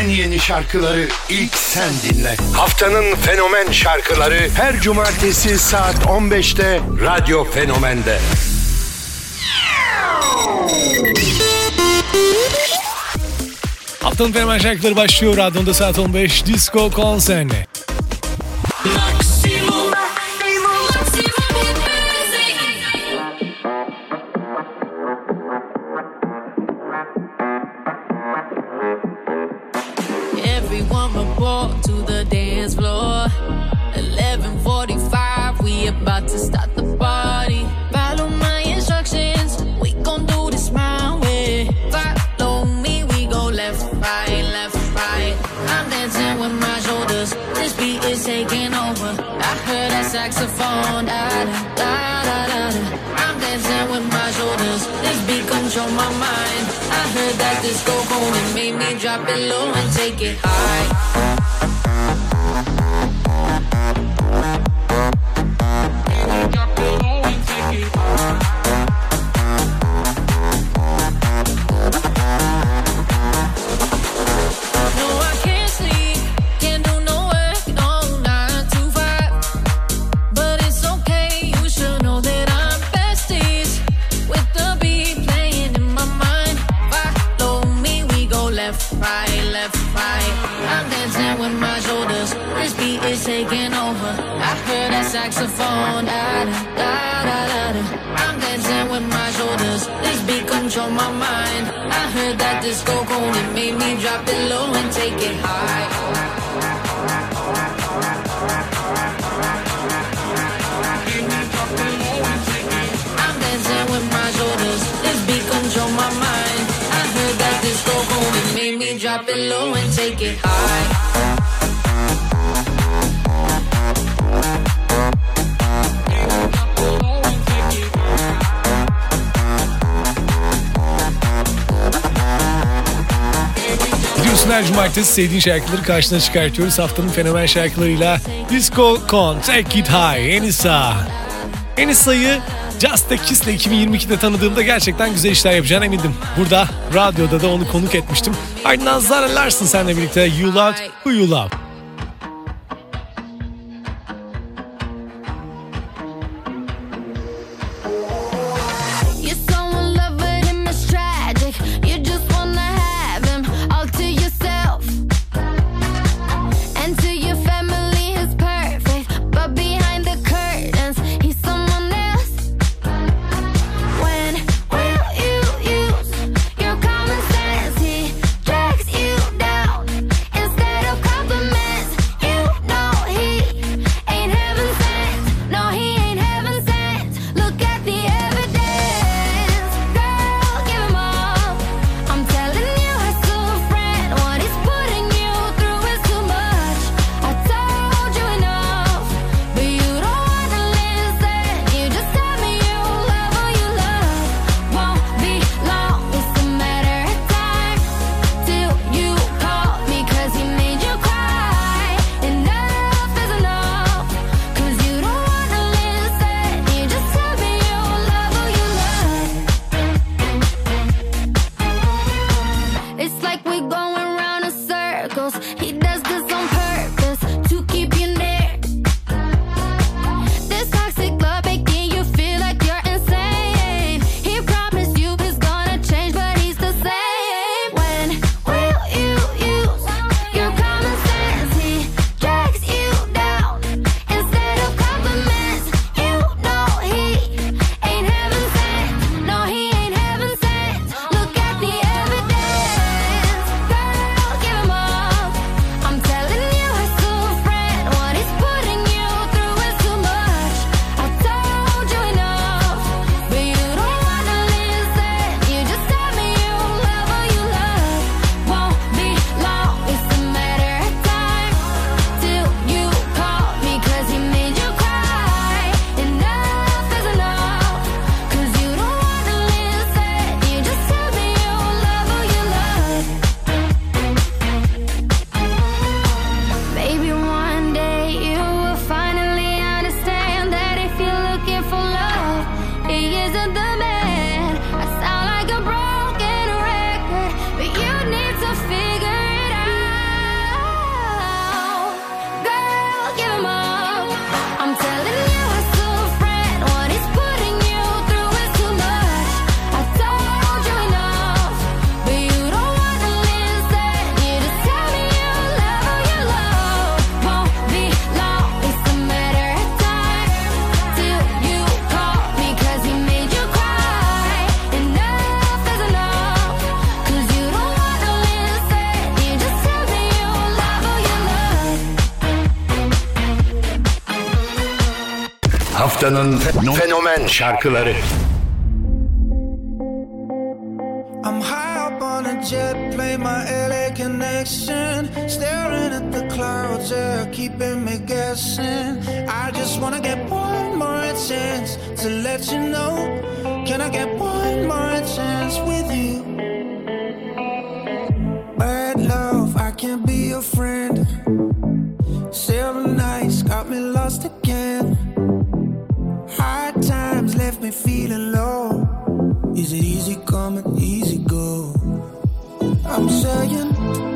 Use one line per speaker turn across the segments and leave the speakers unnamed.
en yeni şarkıları ilk sen dinle. Haftanın fenomen şarkıları her cumartesi saat 15'te Radyo Fenomen'de.
Haftanın fenomen şarkıları başlıyor. Radyoda saat 15 Disco Konserine.
To start the party. Follow my instructions, we gon' do this my way. Follow me, we go left, right, left, right. I'm dancing with my shoulders. This beat is taking over. I heard that saxophone. I'm dancing with my shoulders. This beat control my mind. I heard that disco home and made me drop it low and take it high. Saxophone, da da da da da. I'm dancing with my shoulders. This beat control my mind. I heard that disco cold, it made me drop it low and take it high. I'm dancing with my shoulders. This beat control my mind. I heard that disco it made me drop it low and take it high.
Her cumartesi sevdiğin şarkıları karşına çıkartıyoruz. Haftanın fenomen şarkılarıyla Disco Con, Take It High, Enisa. Enisa'yı Just a Kiss'le 2022'de tanıdığımda gerçekten güzel işler yapacağına emindim. Burada radyoda da onu konuk etmiştim. Ardından Zara Larsson seninle birlikte You Love Who You Love.
Numara'nın fenomen şarkıları.
I'm high up on a jet, plane, my LA connection. Staring at the clouds, are keeping me guessing. I just wanna get one more chance to let you know. Can I get one more chance with you? Bad love, I can't be your friend. Several nights got me lost again me feeling low. Is it easy come and easy go? I'm saying.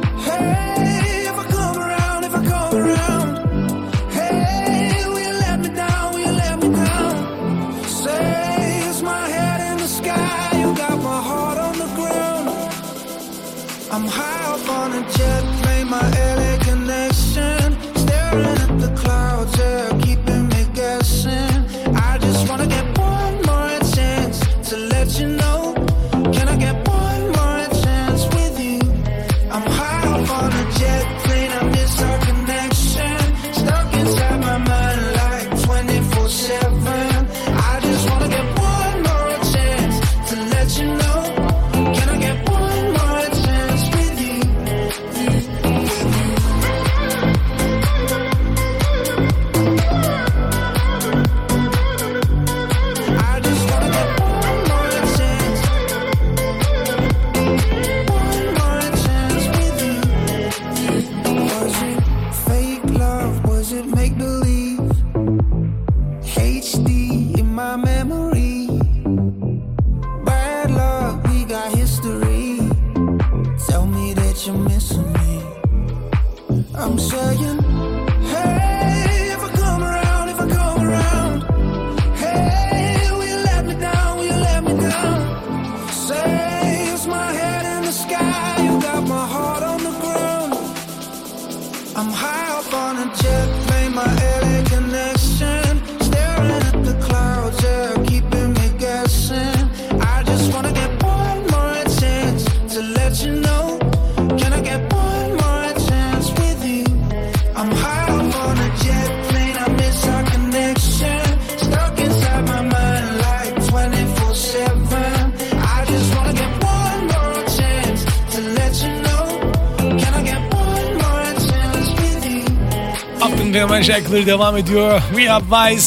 Türkiye'nin fenomen şarkıları devam ediyor. We Rehab Vice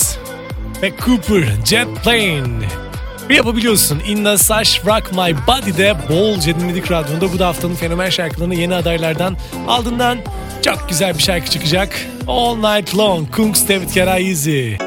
ve Cooper Jet Plane. Rehab'ı biliyorsun. Inna Sash Rock My Body'de bolca dinledik radyonda. Bu da haftanın fenomen şarkılarını yeni adaylardan aldığından çok güzel bir şarkı çıkacak. All Night Long, Kungs David Keraizi.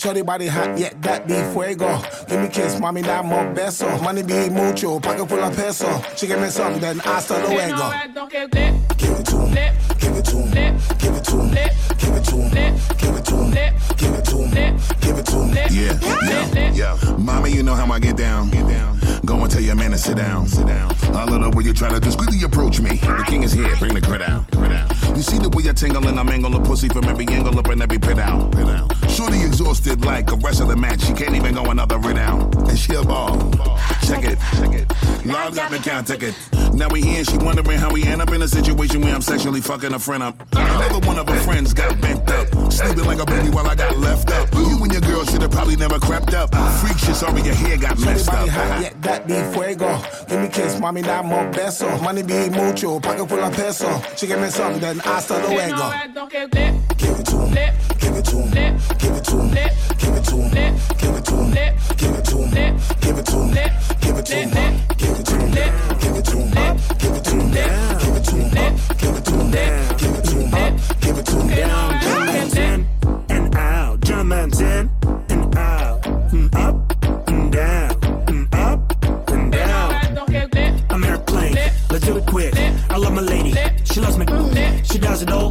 Shorty body hot, yeah, that be fuego. Give me kiss, mommy, that more beso. Money be mucho, pocket full of peso. She give me something, then hasta luego.
I don't care. Lip,
Give it to him, give it to him, give it to him, give it to him, give it to him, give it to him, give it to him.
Yeah, yeah, yeah. Mommy, you know how I get down. Get down. Go and tell your man to sit down. Sit down. I love the way you try to discreetly approach me. The king is here. Bring the crit out. Crit out. You see the way I tingle and I mangle a pussy from every angle up and every pit out. Pit out. Shorty exhausted like a rest of the match. She can't even go another rid out. And she a ball. Check it. Check it. Love got me can't take it. Now we here and she wondering how we end up in a situation where I'm sexually fucking a friend up. Another one of her friends got bent up. Sleeping like a baby while I got left up. You and your girl should have probably never crept up. Freak shit, sorry your hair got
Shorty
messed
body
up.
hot, yeah, that be fuego. Give me kiss, mommy, that more beso. Money be mucho, pocket full of peso. She give me something, then hasta
No,
luego.
I don't care. Lip,
Give it to him, give it to him,
lip,
give it to him, give it to him, give it to him, give it to him, give it to him, give it to him, give it to him, give it to him, give it to him, give it to him, give it to him, give it to him, give it to him,
don't care. Lip,
in and out, Germans in and out, and up and down, and up and down. I'm airplane, let's do it quick. I love my lady, she loves me. She does it all,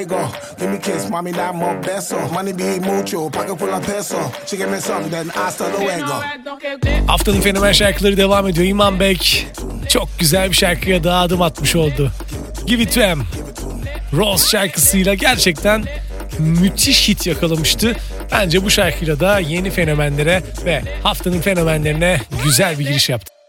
fuego. Give me kiss, mommy, that more beso. Money be mucho, pocket full of peso. She give me something, then hasta luego.
Haftanın fenomen şarkıları devam ediyor. İman Bek çok güzel bir şarkıya daha adım atmış oldu. Give It To Em. Rose şarkısıyla gerçekten müthiş hit yakalamıştı. Bence bu şarkıyla da yeni fenomenlere ve haftanın fenomenlerine güzel bir giriş yaptı.